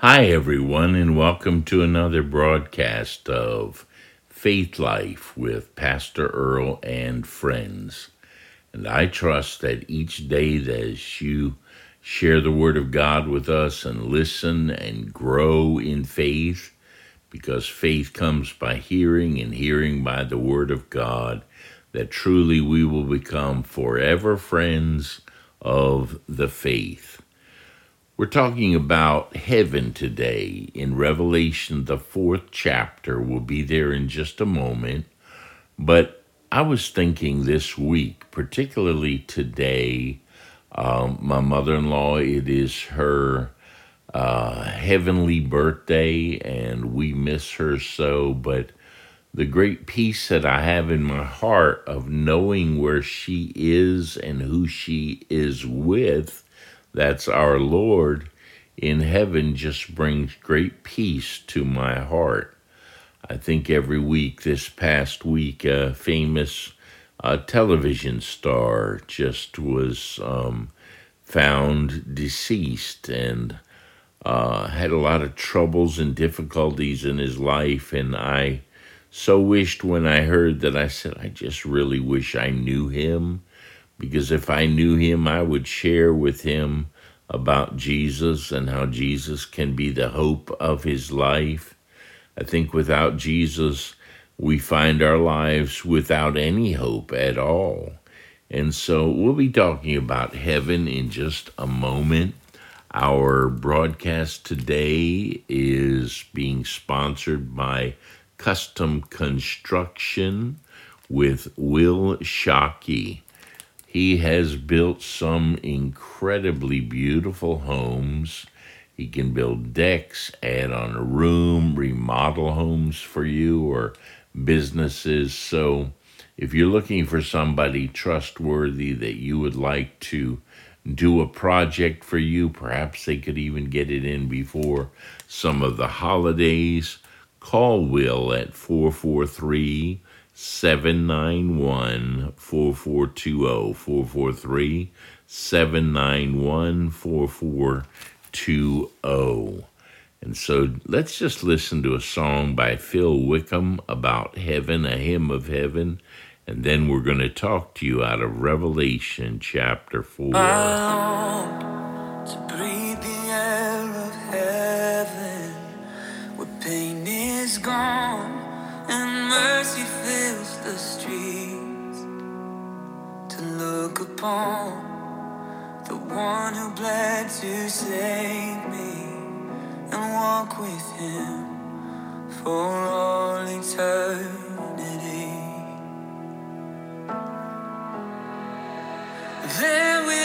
Hi, everyone, and welcome to another broadcast of Faith Life with Pastor Earl and friends. And I trust that each day that you share the Word of God with us and listen and grow in faith, because faith comes by hearing and hearing by the Word of God, that truly we will become forever friends of the faith. We're talking about heaven today in Revelation, the fourth chapter. We'll be there in just a moment. But I was thinking this week, particularly today, um, my mother in law, it is her uh, heavenly birthday, and we miss her so. But the great peace that I have in my heart of knowing where she is and who she is with that's our Lord in heaven just brings great peace to my heart. I think every week, this past week, a famous uh, television star just was um, found deceased and uh, had a lot of troubles and difficulties in his life. And I so wished when I heard that, I said, I just really wish I knew him because if I knew him, I would share with him about Jesus and how Jesus can be the hope of his life. I think without Jesus, we find our lives without any hope at all. And so we'll be talking about heaven in just a moment. Our broadcast today is being sponsored by Custom Construction with Will Shockey. He has built some incredibly beautiful homes. He can build decks, add on a room, remodel homes for you or businesses. So, if you're looking for somebody trustworthy that you would like to do a project for you, perhaps they could even get it in before some of the holidays, call Will at 443 791 4420 443 791 4420. And so let's just listen to a song by Phil Wickham about heaven, a hymn of heaven, and then we're going to talk to you out of Revelation chapter 4. I long to breathe the air of heaven where pain is gone and mercy streets. To look upon the one who bled to save me and walk with him for all eternity. There will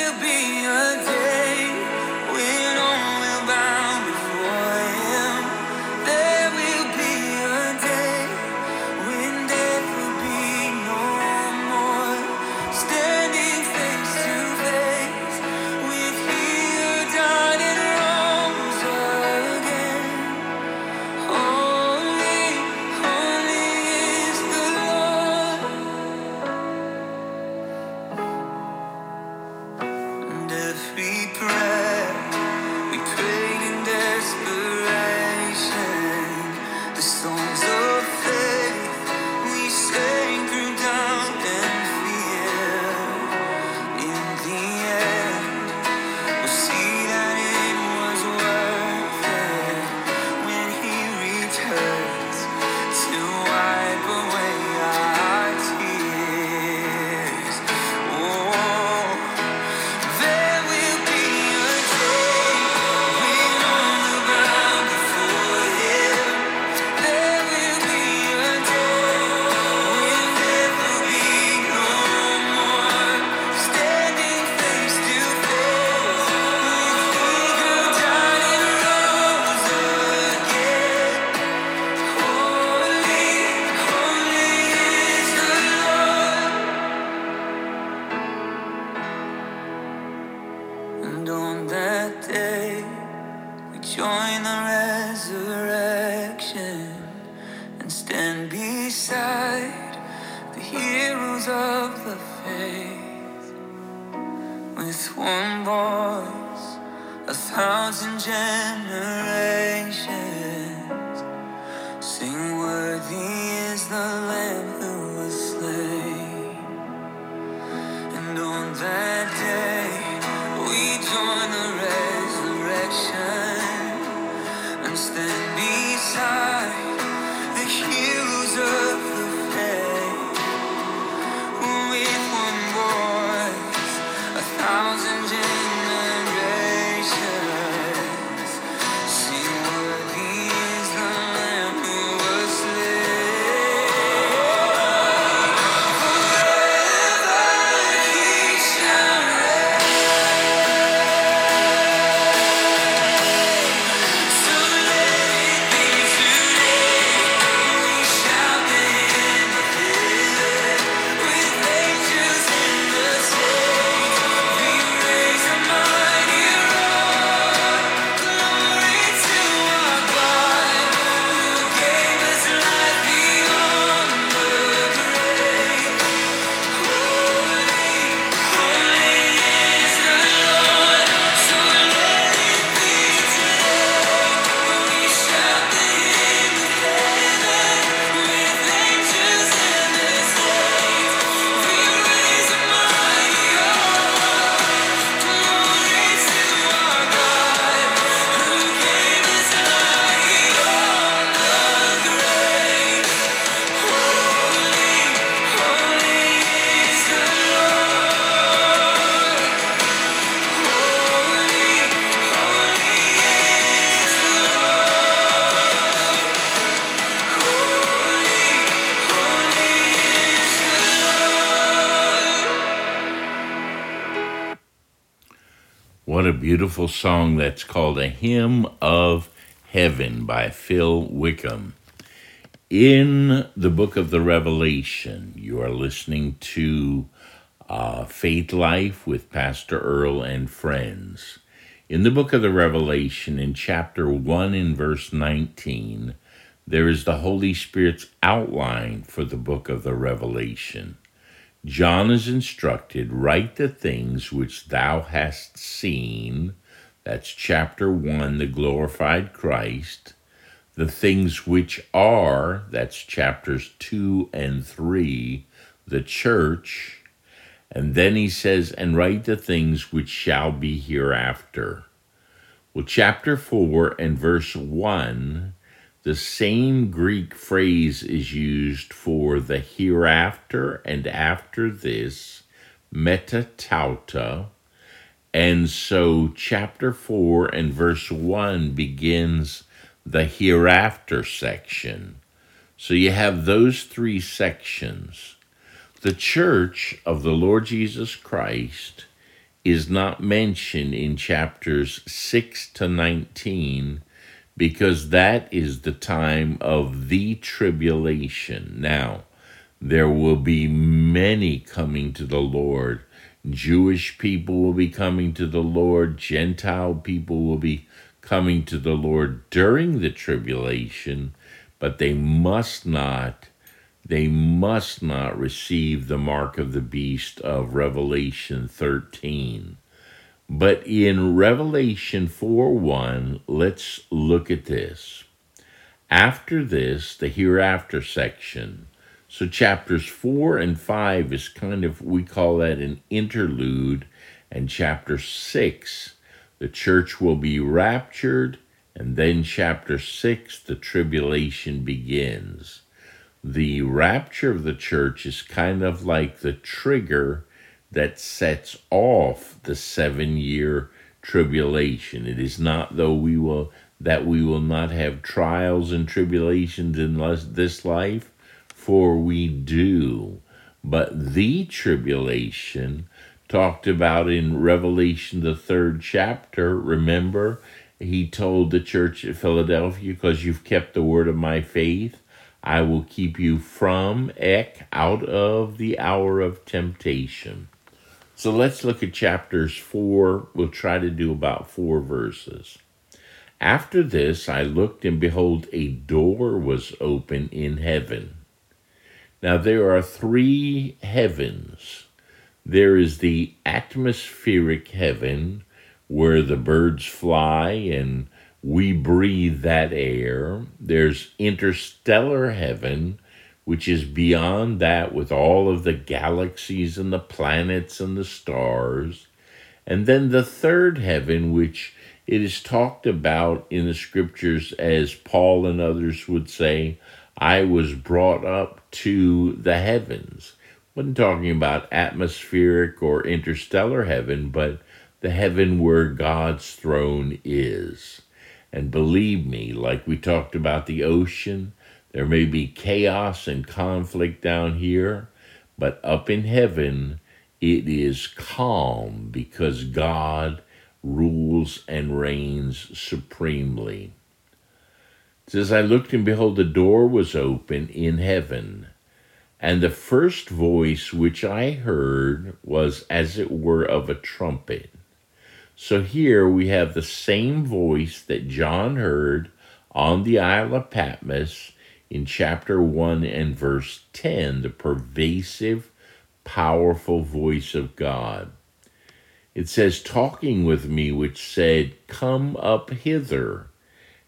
beautiful song that's called A Hymn of Heaven by Phil Wickham. In the book of the Revelation, you are listening to uh, Faith Life with Pastor Earl and friends. In the book of the Revelation, in chapter 1 in verse 19, there is the Holy Spirit's outline for the book of the Revelation. John is instructed, Write the things which thou hast seen. That's chapter 1, the glorified Christ. The things which are, that's chapters 2 and 3, the church. And then he says, And write the things which shall be hereafter. Well, chapter 4 and verse 1 the same Greek phrase is used for the hereafter and after this, metatauta. And so, chapter 4 and verse 1 begins the hereafter section. So, you have those three sections. The church of the Lord Jesus Christ is not mentioned in chapters 6 to 19 because that is the time of the tribulation. Now, there will be many coming to the Lord. Jewish people will be coming to the Lord, Gentile people will be coming to the Lord during the tribulation, but they must not they must not receive the mark of the beast of Revelation 13. But in Revelation 4 1, let's look at this. After this, the hereafter section. So chapters 4 and 5 is kind of, we call that an interlude. And chapter 6, the church will be raptured. And then chapter 6, the tribulation begins. The rapture of the church is kind of like the trigger that sets off the seven year tribulation. It is not though we will that we will not have trials and tribulations in this life, for we do. But the tribulation talked about in Revelation, the third chapter, remember, he told the church at Philadelphia, because you've kept the word of my faith, I will keep you from, ek, out of the hour of temptation. So let's look at chapters 4. We'll try to do about four verses. After this, I looked, and behold, a door was open in heaven. Now, there are three heavens there is the atmospheric heaven, where the birds fly and we breathe that air. There's interstellar heaven, which is beyond that with all of the galaxies and the planets and the stars. And then the third heaven, which it is talked about in the scriptures as Paul and others would say, I was brought up to the heavens. Wasn't talking about atmospheric or interstellar heaven, but the heaven where God's throne is. And believe me, like we talked about the ocean, there may be chaos and conflict down here, but up in heaven, it is calm because God rules and reigns supremely. It says, I looked and behold, the door was open in heaven. And the first voice which I heard was as it were of a trumpet. So here we have the same voice that John heard on the Isle of Patmos in chapter 1 and verse 10, the pervasive, powerful voice of God. It says, Talking with me, which said, Come up hither,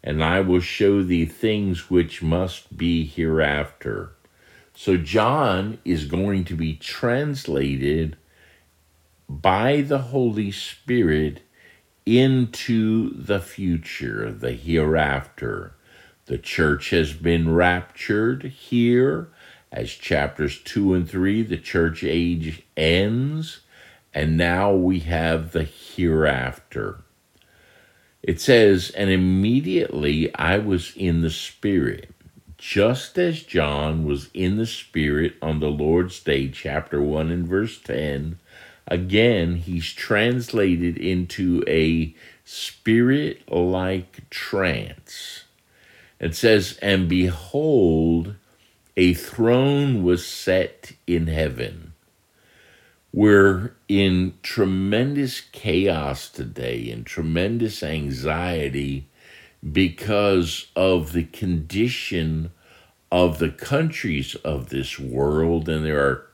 and I will show thee things which must be hereafter. So, John is going to be translated by the Holy Spirit into the future, the hereafter. The church has been raptured here as chapters 2 and 3, the church age ends, and now we have the hereafter. It says, And immediately I was in the Spirit, just as John was in the Spirit on the Lord's day, chapter 1 and verse 10. Again, he's translated into a spirit like trance. It says, And behold, a throne was set in heaven. We're in tremendous chaos today and tremendous anxiety because of the condition of the countries of this world. And there are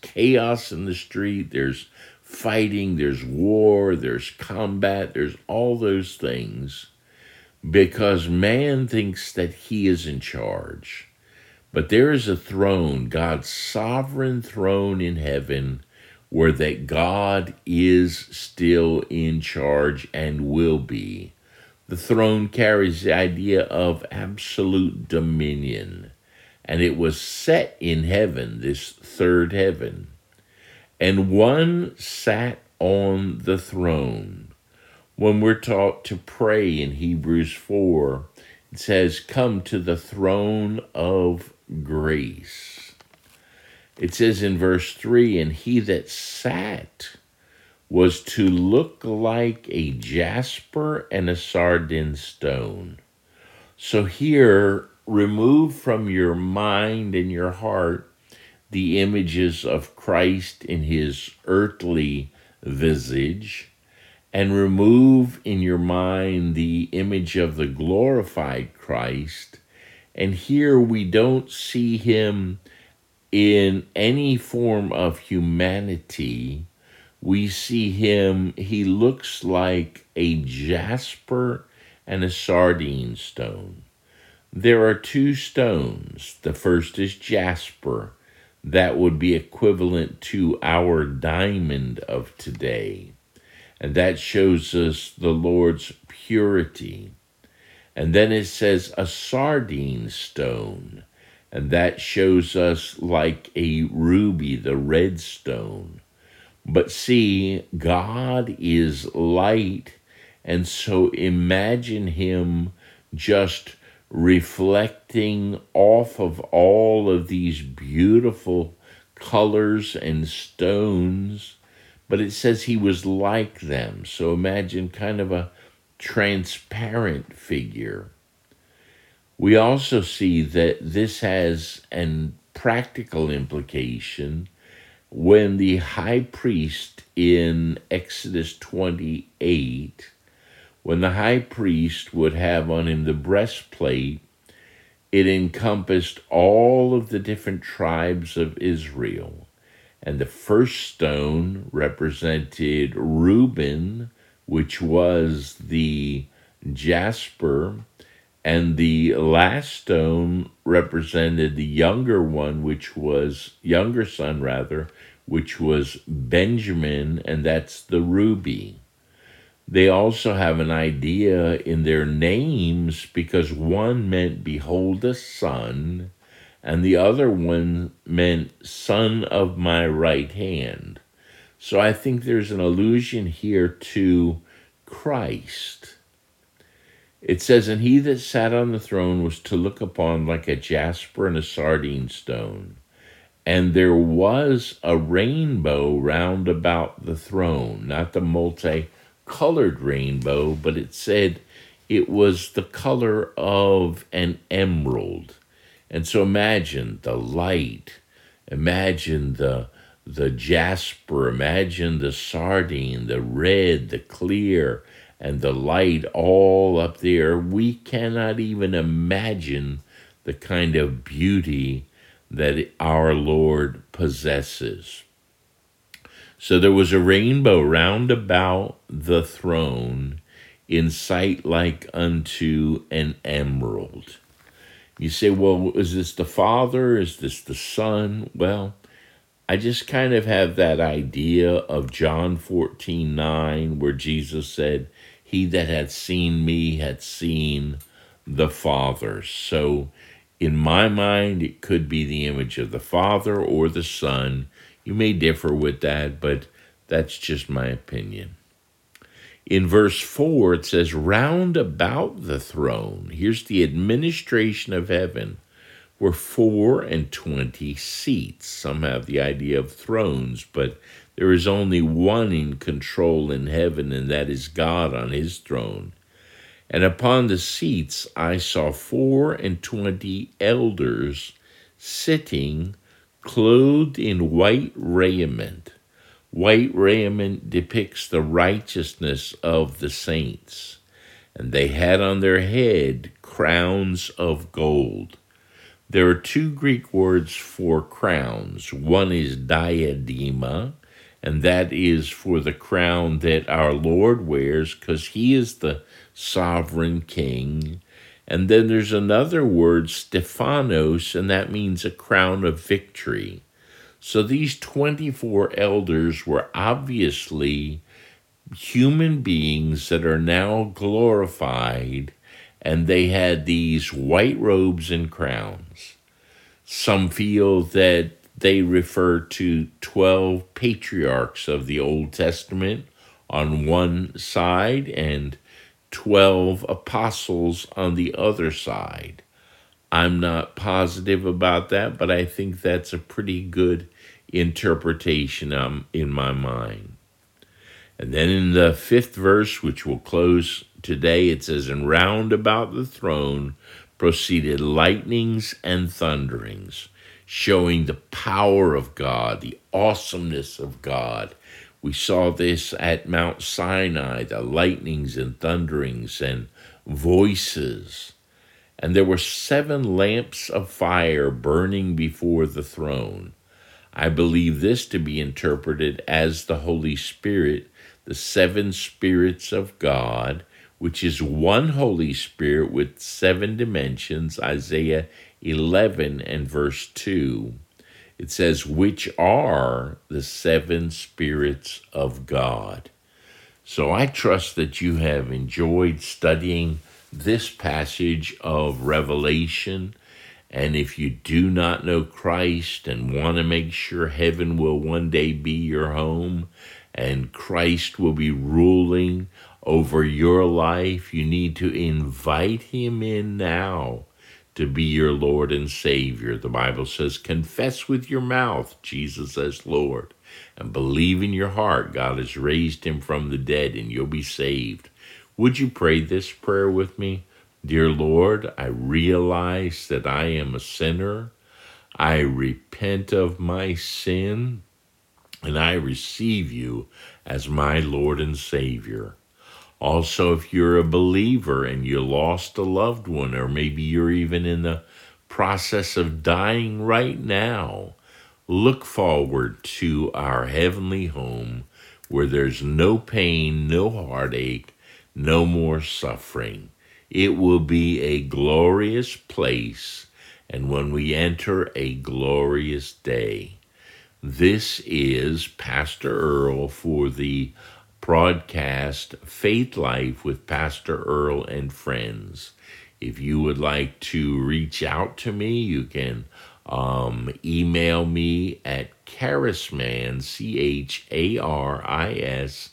chaos in the street, there's fighting, there's war, there's combat, there's all those things because man thinks that he is in charge. But there is a throne, God's sovereign throne in heaven, where that God is still in charge and will be. The throne carries the idea of absolute dominion, and it was set in heaven, this third heaven. And one sat on the throne. When we're taught to pray in Hebrews 4, it says, Come to the throne of grace. It says in verse 3 And he that sat was to look like a jasper and a sardine stone. So here, remove from your mind and your heart the images of Christ in his earthly visage and remove in your mind the image of the glorified Christ. And here we don't see him in any form of humanity. We see him, he looks like a jasper and a sardine stone. There are two stones. The first is jasper. That would be equivalent to our diamond of today. And that shows us the Lord's purity. And then it says a sardine stone. And that shows us like a ruby, the red stone. But see, God is light. And so imagine Him just reflecting off of all of these beautiful colors and stones but it says he was like them. So imagine kind of a transparent figure. We also see that this has an practical implication when the high priest in Exodus 28, when the high priest would have on him the breastplate, it encompassed all of the different tribes of Israel. And the first stone represented Reuben, which was the jasper, and the last stone represented the younger one, which was younger son rather, which was Benjamin, and that's the ruby. They also have an idea in their names because one meant behold a son, and the other one meant son of my right hand. So I think there's an allusion here to Christ. It says, And he that sat on the throne was to look upon like a jasper and a sardine stone. And there was a rainbow round about the throne, not the multicolored rainbow, but it said it was the color of an emerald. And so imagine the light, imagine the the jasper, imagine the sardine, the red, the clear, and the light all up there. We cannot even imagine the kind of beauty that our Lord possesses. So there was a rainbow round about the throne in sight like unto an emerald. You say, well, is this the Father? Is this the Son? Well, I just kind of have that idea of John 14 9, where Jesus said, He that had seen me had seen the Father. So, in my mind, it could be the image of the Father or the Son. You may differ with that, but that's just my opinion. In verse 4, it says, Round about the throne, here's the administration of heaven, were four and twenty seats. Some have the idea of thrones, but There is only one in control in heaven, and that is God on his throne. And upon the seats I saw four and twenty elders sitting, clothed in white raiment. White raiment depicts the righteousness of the saints, and they had on their head crowns of gold. There are two Greek words for crowns. One is diadema, and that is for the crown that our Lord wears because he is the sovereign king. And then there's another word, Stephanos, and that means a crown of victory. So these 24 elders were obviously human beings that are now glorified, and they had these white robes and crowns. Some feel that they refer to 12 patriarchs of the Old Testament on one side and 12 apostles on the other side. I'm not positive about that, but I think that's a pretty good interpretation um, in my mind. And then in the fifth verse, which will close today, it says, And round about the throne proceeded lightnings and thunderings, showing the power of God, the awesomeness of God. We saw this at Mount Sinai, the lightnings and thunderings and voices. And there were seven lamps of fire burning before the throne. I believe this to be interpreted as the Holy Spirit, the seven spirits of God, which is one Holy Spirit with seven dimensions, Isaiah 11 and verse 2. It says, which are the seven spirits of God. So I trust that you have enjoyed studying this passage of Revelation. And if you do not know Christ and want to make sure heaven will one day be your home and Christ will be ruling over your life, you need to invite him in now to be your Lord and Savior. The Bible says, confess with your mouth Jesus as Lord and believe in your heart God has raised him from the dead and you'll be saved. Would you pray this prayer with me? Dear Lord, I realize that I am a sinner. I repent of my sin and I receive you as my Lord and Savior. Also, if you're a believer and you lost a loved one, or maybe you're even in the process of dying right now, look forward to our heavenly home where there's no pain, no heartache, no more suffering. It will be a glorious place, and when we enter, a glorious day. This is Pastor Earl for the broadcast Faith Life with Pastor Earl and Friends. If you would like to reach out to me, you can um, email me at charisman, C H A R I S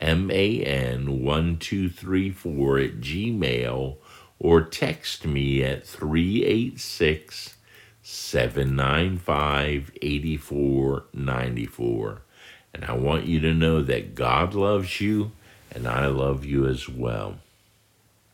M A N 1234 at gmail or text me at 386 795 8494. And I want you to know that God loves you and I love you as well.